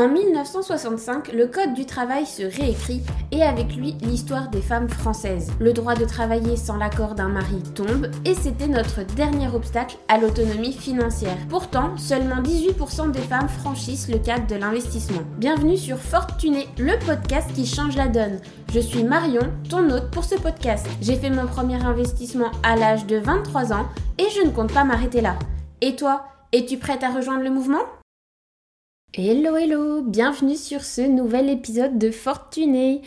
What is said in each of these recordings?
En 1965, le Code du travail se réécrit et avec lui l'histoire des femmes françaises. Le droit de travailler sans l'accord d'un mari tombe et c'était notre dernier obstacle à l'autonomie financière. Pourtant, seulement 18% des femmes franchissent le cadre de l'investissement. Bienvenue sur Fortuné, le podcast qui change la donne. Je suis Marion, ton hôte pour ce podcast. J'ai fait mon premier investissement à l'âge de 23 ans et je ne compte pas m'arrêter là. Et toi, es-tu prête à rejoindre le mouvement? Hello hello, bienvenue sur ce nouvel épisode de Fortuné.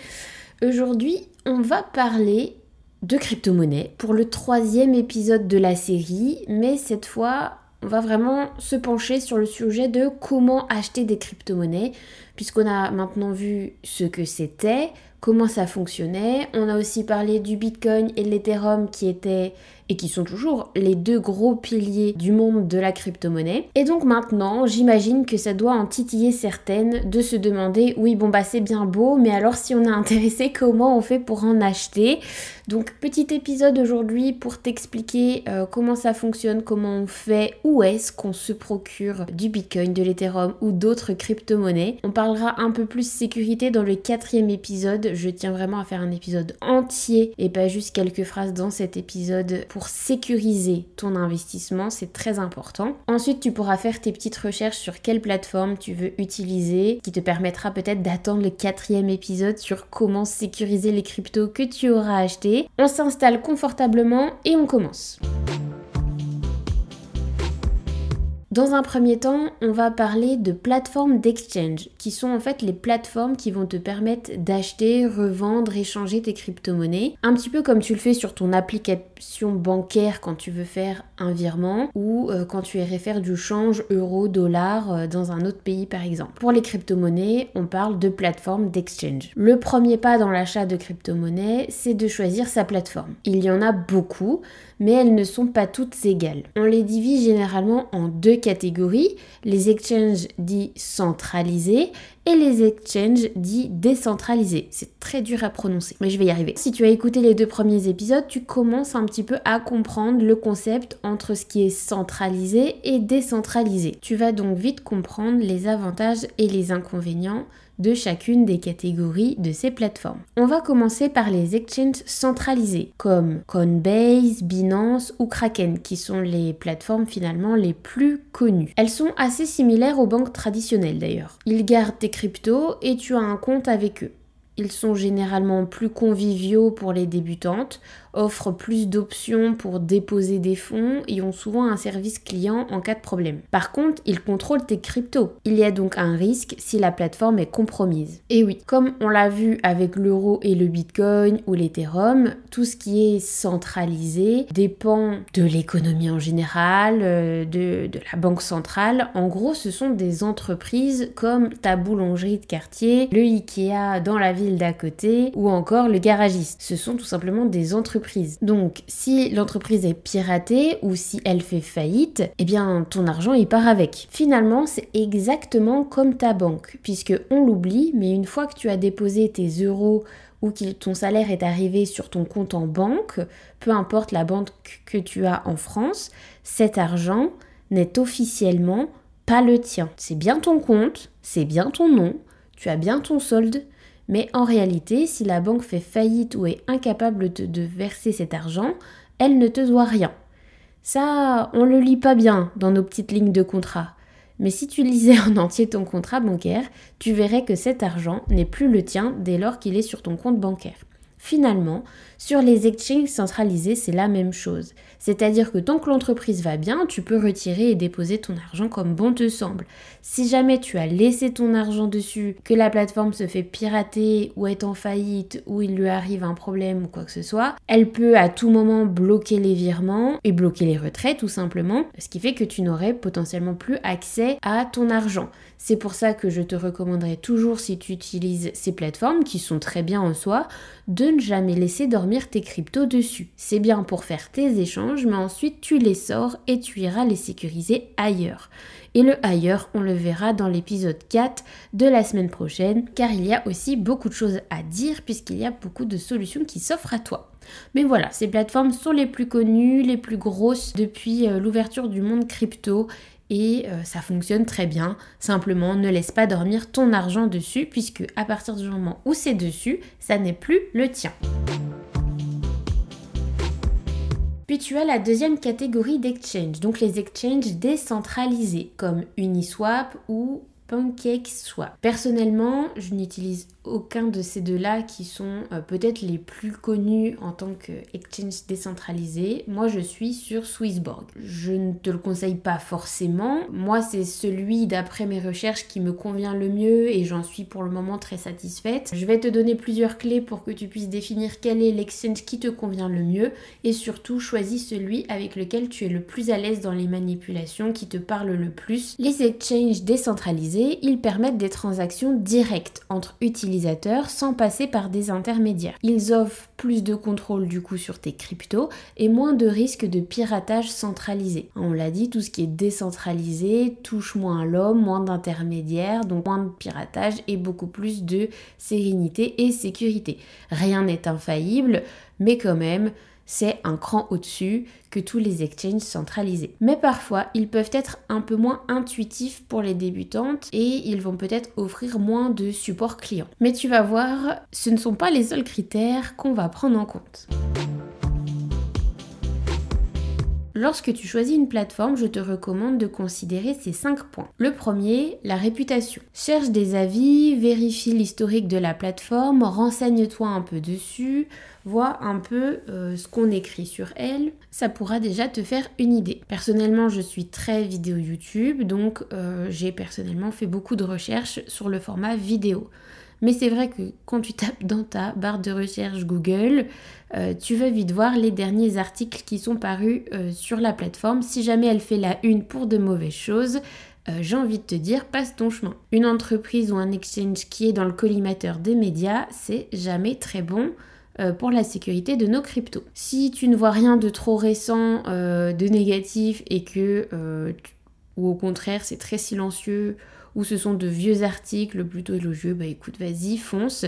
Aujourd'hui, on va parler de crypto-monnaie pour le troisième épisode de la série, mais cette fois, on va vraiment se pencher sur le sujet de comment acheter des crypto-monnaies, puisqu'on a maintenant vu ce que c'était, comment ça fonctionnait. On a aussi parlé du Bitcoin et de l'Ethereum qui étaient et qui sont toujours les deux gros piliers du monde de la crypto-monnaie. Et donc maintenant, j'imagine que ça doit en titiller certaines de se demander oui, bon bah c'est bien beau, mais alors si on est intéressé, comment on fait pour en acheter? Donc petit épisode aujourd'hui pour t'expliquer euh, comment ça fonctionne, comment on fait, où est-ce qu'on se procure du Bitcoin, de l'Ethereum ou d'autres crypto-monnaies. On parlera un peu plus sécurité dans le quatrième épisode. Je tiens vraiment à faire un épisode entier et pas juste quelques phrases dans cet épisode pour sécuriser ton investissement, c'est très important. Ensuite, tu pourras faire tes petites recherches sur quelle plateforme tu veux utiliser, qui te permettra peut-être d'attendre le quatrième épisode sur comment sécuriser les cryptos que tu auras achetés. On s'installe confortablement et on commence. Dans un premier temps, on va parler de plateformes d'exchange, qui sont en fait les plateformes qui vont te permettre d'acheter, revendre, échanger tes crypto-monnaies, un petit peu comme tu le fais sur ton application bancaire quand tu veux faire un virement ou euh, quand tu irais faire du change euro-dollar euh, dans un autre pays par exemple. Pour les crypto-monnaies, on parle de plateformes d'exchange. Le premier pas dans l'achat de crypto-monnaies, c'est de choisir sa plateforme. Il y en a beaucoup, mais elles ne sont pas toutes égales. On les divise généralement en deux catégories, les exchanges dits centralisés et les exchanges dits décentralisés. C'est très dur à prononcer, mais je vais y arriver. Si tu as écouté les deux premiers épisodes, tu commences un petit peu à comprendre le concept entre ce qui est centralisé et décentralisé. Tu vas donc vite comprendre les avantages et les inconvénients de chacune des catégories de ces plateformes. On va commencer par les exchanges centralisés comme Coinbase, Binance ou Kraken qui sont les plateformes finalement les plus connues. Elles sont assez similaires aux banques traditionnelles d'ailleurs. Ils gardent cryptos et tu as un compte avec eux. Ils sont généralement plus conviviaux pour les débutantes, offrent plus d'options pour déposer des fonds et ont souvent un service client en cas de problème. Par contre, ils contrôlent tes cryptos. Il y a donc un risque si la plateforme est compromise. Et oui, comme on l'a vu avec l'euro et le bitcoin ou l'ethereum, tout ce qui est centralisé dépend de l'économie en général, euh, de, de la banque centrale. En gros, ce sont des entreprises comme ta boulangerie de quartier, le Ikea dans la ville d'à côté ou encore le garagiste. Ce sont tout simplement des entreprises donc, si l'entreprise est piratée ou si elle fait faillite, eh bien, ton argent, il part avec. Finalement, c'est exactement comme ta banque, puisque on l'oublie, mais une fois que tu as déposé tes euros ou que ton salaire est arrivé sur ton compte en banque, peu importe la banque que tu as en France, cet argent n'est officiellement pas le tien. C'est bien ton compte, c'est bien ton nom, tu as bien ton solde, mais en réalité, si la banque fait faillite ou est incapable de, verser cet argent, elle ne te doit rien. Ça, on le lit pas bien dans nos petites lignes de contrat. Mais si tu lisais en entier ton contrat bancaire, tu verrais que cet argent n'est plus le tien dès lors qu'il est sur ton compte bancaire. Finalement, sur les exchanges centralisés, c'est la même chose. C'est-à-dire que tant que l'entreprise va bien, tu peux retirer et déposer ton argent comme bon te semble. Si jamais tu as laissé ton argent dessus, que la plateforme se fait pirater ou est en faillite ou il lui arrive un problème ou quoi que ce soit, elle peut à tout moment bloquer les virements et bloquer les retraits tout simplement, ce qui fait que tu n'aurais potentiellement plus accès à ton argent. C'est pour ça que je te recommanderais toujours si tu utilises ces plateformes qui sont très bien en soi, de ne jamais laisser dormir tes cryptos dessus. C'est bien pour faire tes échanges, mais ensuite tu les sors et tu iras les sécuriser ailleurs. Et le ailleurs, on le verra dans l'épisode 4 de la semaine prochaine, car il y a aussi beaucoup de choses à dire puisqu'il y a beaucoup de solutions qui s'offrent à toi. Mais voilà, ces plateformes sont les plus connues, les plus grosses depuis euh, l'ouverture du monde crypto et euh, ça fonctionne très bien. Simplement, ne laisse pas dormir ton argent dessus puisque à partir du moment où c'est dessus, ça n'est plus le tien. Puis tu as la deuxième catégorie d'exchange, donc les exchanges décentralisés comme Uniswap ou PancakeSwap. Personnellement, je n'utilise aucun de ces deux-là qui sont euh, peut-être les plus connus en tant que exchange décentralisé. Moi, je suis sur Swissborg. Je ne te le conseille pas forcément. Moi, c'est celui d'après mes recherches qui me convient le mieux et j'en suis pour le moment très satisfaite. Je vais te donner plusieurs clés pour que tu puisses définir quel est l'exchange qui te convient le mieux et surtout choisis celui avec lequel tu es le plus à l'aise dans les manipulations qui te parlent le plus. Les exchanges décentralisés, ils permettent des transactions directes entre utilisateurs sans passer par des intermédiaires. Ils offrent plus de contrôle du coup sur tes cryptos et moins de risques de piratage centralisé. On l'a dit, tout ce qui est décentralisé touche moins l'homme, moins d'intermédiaires, donc moins de piratage et beaucoup plus de sérénité et sécurité. Rien n'est infaillible, mais quand même, c'est un cran au-dessus que tous les exchanges centralisés. Mais parfois, ils peuvent être un peu moins intuitifs pour les débutantes et ils vont peut-être offrir moins de support client. Mais tu vas voir, ce ne sont pas les seuls critères qu'on va prendre en compte. Lorsque tu choisis une plateforme, je te recommande de considérer ces 5 points. Le premier, la réputation. Cherche des avis, vérifie l'historique de la plateforme, renseigne-toi un peu dessus, vois un peu euh, ce qu'on écrit sur elle. Ça pourra déjà te faire une idée. Personnellement, je suis très vidéo YouTube, donc euh, j'ai personnellement fait beaucoup de recherches sur le format vidéo. Mais c'est vrai que quand tu tapes dans ta barre de recherche Google, euh, tu vas vite voir les derniers articles qui sont parus euh, sur la plateforme. Si jamais elle fait la une pour de mauvaises choses, euh, j'ai envie de te dire, passe ton chemin. Une entreprise ou un exchange qui est dans le collimateur des médias, c'est jamais très bon pour la sécurité de nos cryptos. Si tu ne vois rien de trop récent, de négatif et que, ou au contraire c'est très silencieux, ou ce sont de vieux articles plutôt élogieux, bah écoute, vas-y, fonce.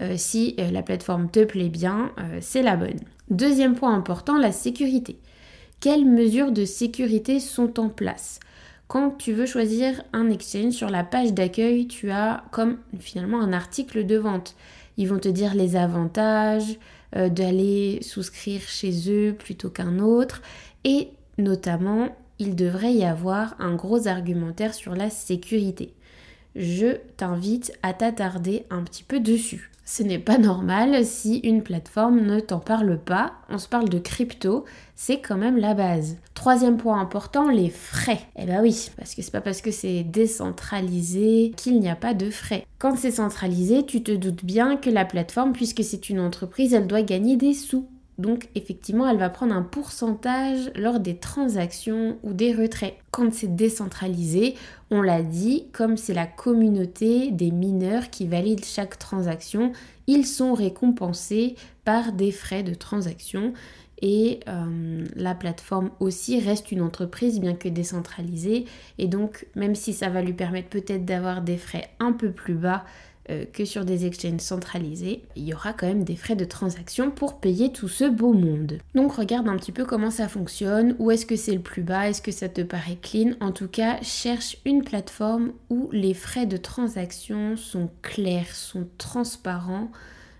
Euh, si euh, la plateforme te plaît bien, euh, c'est la bonne. Deuxième point important, la sécurité. Quelles mesures de sécurité sont en place? Quand tu veux choisir un exchange, sur la page d'accueil, tu as comme finalement un article de vente. Ils vont te dire les avantages d'aller souscrire chez eux plutôt qu'un autre et notamment il devrait y avoir un gros argumentaire sur la sécurité. Je t'invite à t'attarder un petit peu dessus. Ce n'est pas normal si une plateforme ne t'en parle pas. On se parle de crypto, c'est quand même la base. Troisième point important, les frais. Eh ben oui, parce que c'est pas parce que c'est décentralisé qu'il n'y a pas de frais. Quand c'est centralisé, tu te doutes bien que la plateforme, puisque c'est une entreprise, elle doit gagner des sous. Donc effectivement, elle va prendre un pourcentage lors des transactions ou des retraits. Quand c'est décentralisé, on l'a dit, comme c'est la communauté des mineurs qui valident chaque transaction, ils sont récompensés par des frais de transaction. Et euh, la plateforme aussi reste une entreprise bien que décentralisée. Et donc même si ça va lui permettre peut-être d'avoir des frais un peu plus bas, euh, que sur des exchanges centralisés, il y aura quand même des frais de transaction pour payer tout ce beau monde. Donc regarde un petit peu comment ça fonctionne, où est-ce que c'est le plus bas, est-ce que ça te paraît clean. En tout cas, cherche une plateforme où les frais de transaction sont clairs, sont transparents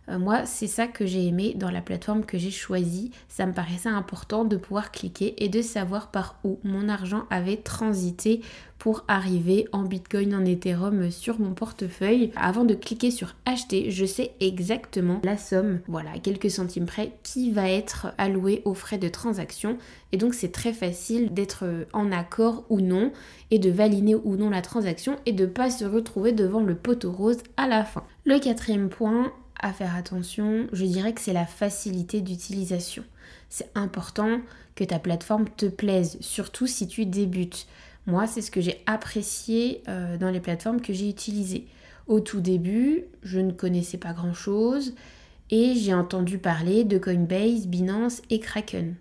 euh, moi, c'est ça que j'ai aimé dans la plateforme que j'ai choisie. Ça me paraissait important de pouvoir cliquer et de savoir par où mon argent avait transité pour arriver en Bitcoin, en Ethereum sur mon portefeuille. Avant de cliquer sur acheter, je sais exactement la somme, voilà, quelques centimes près, qui va être allouée aux frais de transaction. Et donc c'est très facile d'être en accord ou non et de valider ou non la transaction et de pas se retrouver devant le poteau rose à la fin. Le quatrième point, à faire attention, je dirais que c'est la facilité d'utilisation. C'est important que ta plateforme te plaise, surtout si tu débutes. Moi, c'est ce que j'ai apprécié euh, dans les plateformes que j'ai utilisées. Au tout début, je ne connaissais pas grand-chose et j'ai entendu parler de Coinbase, Binance et Kraken.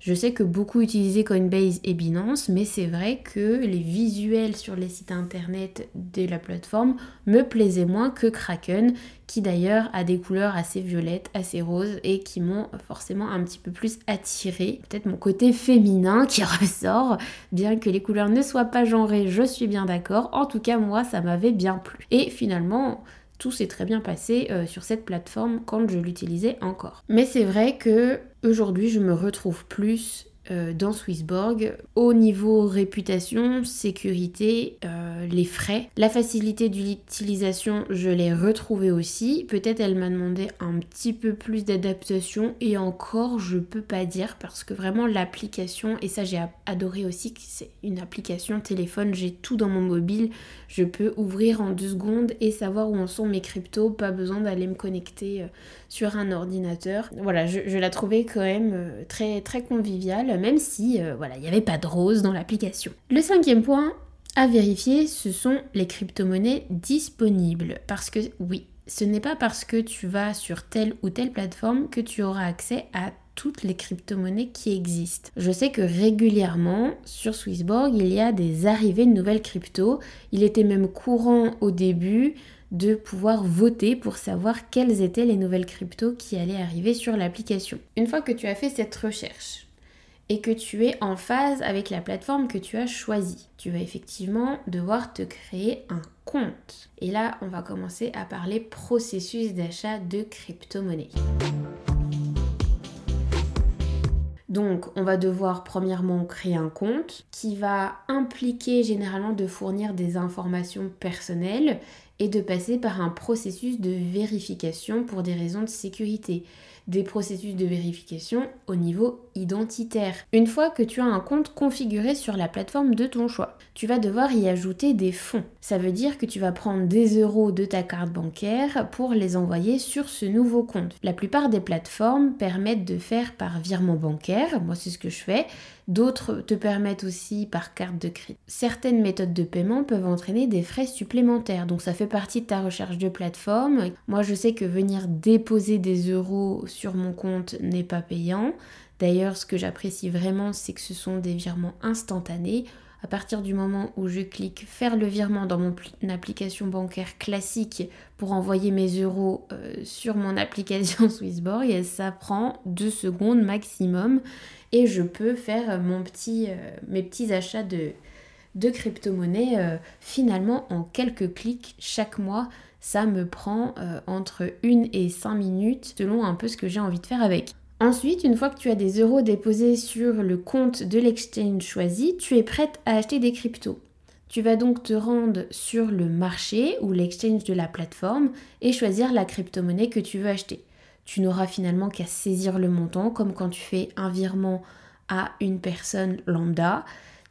Je sais que beaucoup utilisaient Coinbase et Binance, mais c'est vrai que les visuels sur les sites internet de la plateforme me plaisaient moins que Kraken, qui d'ailleurs a des couleurs assez violettes, assez roses et qui m'ont forcément un petit peu plus attiré. Peut-être mon côté féminin qui ressort, bien que les couleurs ne soient pas genrées, je suis bien d'accord. En tout cas, moi, ça m'avait bien plu. Et finalement, tout s'est très bien passé euh, sur cette plateforme quand je l'utilisais encore. Mais c'est vrai que aujourd'hui je me retrouve plus euh, dans Swissborg au niveau réputation, sécurité, euh, les frais. La facilité d'utilisation, je l'ai retrouvée aussi. Peut-être elle m'a demandé un petit peu plus d'adaptation et encore je peux pas dire parce que vraiment l'application, et ça j'ai adoré aussi, c'est une application téléphone, j'ai tout dans mon mobile, je peux ouvrir en deux secondes et savoir où en sont mes cryptos, pas besoin d'aller me connecter euh, sur un ordinateur. Voilà, je, la trouvais quand même très très conviviale même si euh, voilà, il n'y avait pas de rose dans l'application. Le cinquième point à vérifier, ce sont les crypto-monnaies disponibles. Parce que oui, ce n'est pas parce que tu vas sur telle ou telle plateforme que tu auras accès à toutes les crypto-monnaies qui existent. Je sais que régulièrement sur Swissborg, il y a des arrivées de nouvelles cryptos. Il était même courant au début de pouvoir voter pour savoir quelles étaient les nouvelles cryptos qui allaient arriver sur l'application. Une fois que tu as fait cette recherche, et que tu es en phase avec la plateforme que tu as choisie. Tu vas effectivement devoir te créer un compte. Et là, on va commencer à parler processus d'achat de crypto-monnaie. Donc, on va devoir premièrement créer un compte qui va impliquer généralement de fournir des informations personnelles et de passer par un processus de vérification pour des raisons de sécurité des processus de vérification au niveau identitaire. Une fois que tu as un compte configuré sur la plateforme de ton choix, tu vas devoir y ajouter des fonds. Ça veut dire que tu vas prendre des euros de ta carte bancaire pour les envoyer sur ce nouveau compte. La plupart des plateformes permettent de faire par virement bancaire, moi c'est ce que je fais. D'autres te permettent aussi par carte de crédit. Certaines méthodes de paiement peuvent entraîner des frais supplémentaires, donc ça fait partie de ta recherche de plateforme. Moi je sais que venir déposer des euros sur mon compte n'est pas payant. D'ailleurs ce que j'apprécie vraiment c'est que ce sont des virements instantanés. À partir du moment où je clique faire le virement dans mon application bancaire classique pour envoyer mes euros euh, sur mon application Swissborg, ça prend deux secondes maximum et je peux faire euh, mes petits achats de, de crypto-monnaie euh, finalement en quelques clics chaque mois. Ça me prend entre 1 et 5 minutes selon un peu ce que j'ai envie de faire avec. Ensuite, une fois que tu as des euros déposés sur le compte de l'exchange choisi, tu es prête à acheter des cryptos. Tu vas donc te rendre sur le marché ou l'exchange de la plateforme et choisir la crypto-monnaie que tu veux acheter tu n'auras finalement qu'à saisir le montant, comme quand tu fais un virement à une personne lambda.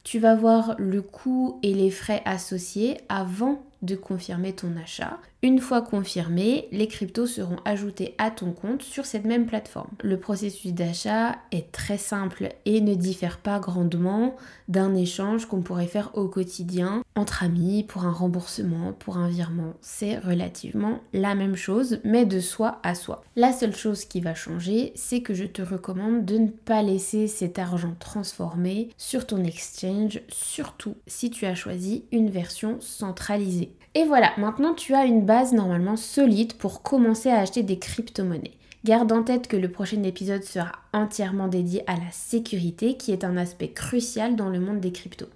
Tu vas voir le coût et les frais associés avant de confirmer ton achat. Une fois confirmé, les cryptos seront ajoutés à ton compte sur cette même plateforme. Le processus d'achat est très simple et ne diffère pas grandement d'un échange qu'on pourrait faire au quotidien entre amis pour un remboursement, pour un virement. C'est relativement la même chose mais de soi à soi. La seule chose qui va changer, c'est que je te recommande de ne pas laisser cet argent transformé sur ton exchange, surtout si tu as choisi une version centralisée. Et voilà, maintenant tu as une base normalement solide pour commencer à acheter des crypto-monnaies. Garde en tête que le prochain épisode sera entièrement dédié à la sécurité qui est un aspect crucial dans le monde des cryptos.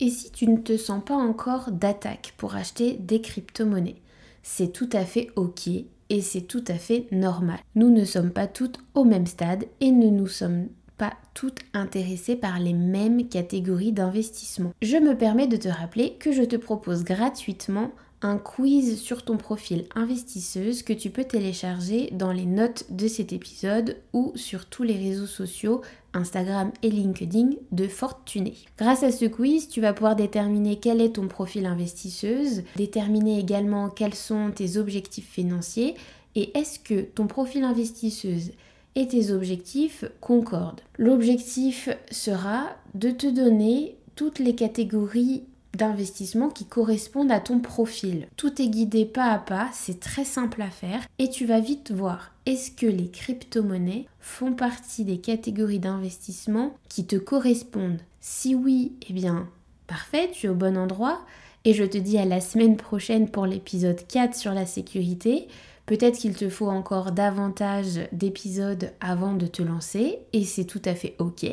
Et si tu ne te sens pas encore d'attaque pour acheter des crypto-monnaies, c'est tout à fait ok et c'est tout à fait normal. Nous ne sommes pas toutes au même stade et ne nous sommes pas toutes intéressées par les mêmes catégories d'investissement. Je me permets de te rappeler que je te propose gratuitement un quiz sur ton profil investisseuse que tu peux télécharger dans les notes de cet épisode ou sur tous les réseaux sociaux Instagram et LinkedIn de Fortuné. Grâce à ce quiz, tu vas pouvoir déterminer quel est ton profil investisseuse, déterminer également quels sont tes objectifs financiers et est-ce que ton profil investisseuse et tes objectifs concordent. L'objectif sera de te donner toutes les catégories d'investissement qui correspondent à ton profil. Tout est guidé pas à pas, c'est très simple à faire et tu vas vite voir est-ce que les crypto-monnaies font partie des catégories d'investissement qui te correspondent? Si oui, eh bien parfait, tu es au bon endroit et je te dis à la semaine prochaine pour l'épisode 4 sur la sécurité. Peut-être qu'il te faut encore davantage d'épisodes avant de te lancer et c'est tout à fait ok.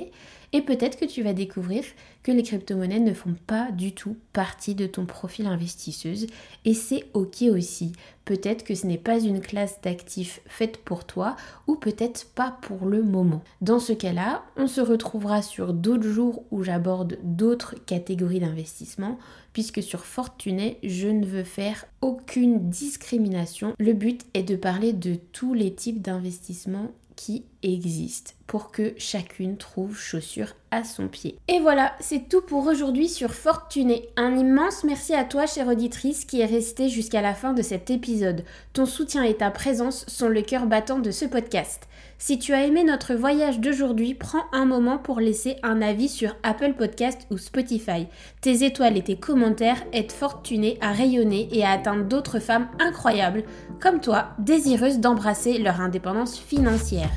Et peut-être que tu vas découvrir que les crypto-monnaies ne font pas du tout partie de ton profil investisseuse et c'est ok aussi. Peut-être que ce n'est pas une classe d'actifs faite pour toi ou peut-être pas pour le moment. Dans ce cas-là, on se retrouvera sur d'autres jours où j'aborde d'autres catégories d'investissement puisque sur Fortuné, je ne veux faire aucune discrimination. Le but est de parler de tous les types d'investissements qui existent pour que chacune trouve chaussure son pied. Et voilà, c'est tout pour aujourd'hui sur Fortuné. Un immense merci à toi, chère auditrice, qui est restée jusqu'à la fin de cet épisode. Ton soutien et ta présence sont le cœur battant de ce podcast. Si tu as aimé notre voyage d'aujourd'hui, prends un moment pour laisser un avis sur Apple Podcast ou Spotify. Tes étoiles et tes commentaires aident Fortuné à rayonner et à atteindre d'autres femmes incroyables, comme toi, désireuses d'embrasser leur indépendance financière.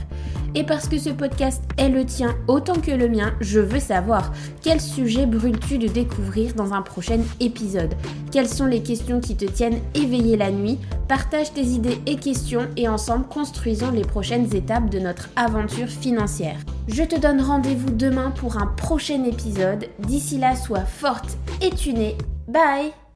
Et parce que ce podcast est le tien autant que le mien, je veux savoir quel sujet brûles-tu de découvrir dans un prochain épisode? Quelles sont les questions qui te tiennent éveillé la nuit? Partage tes idées et questions et ensemble construisons les prochaines étapes de notre aventure financière. Je te donne rendez-vous demain pour un prochain épisode. D'ici là, sois forte et tunée. Bye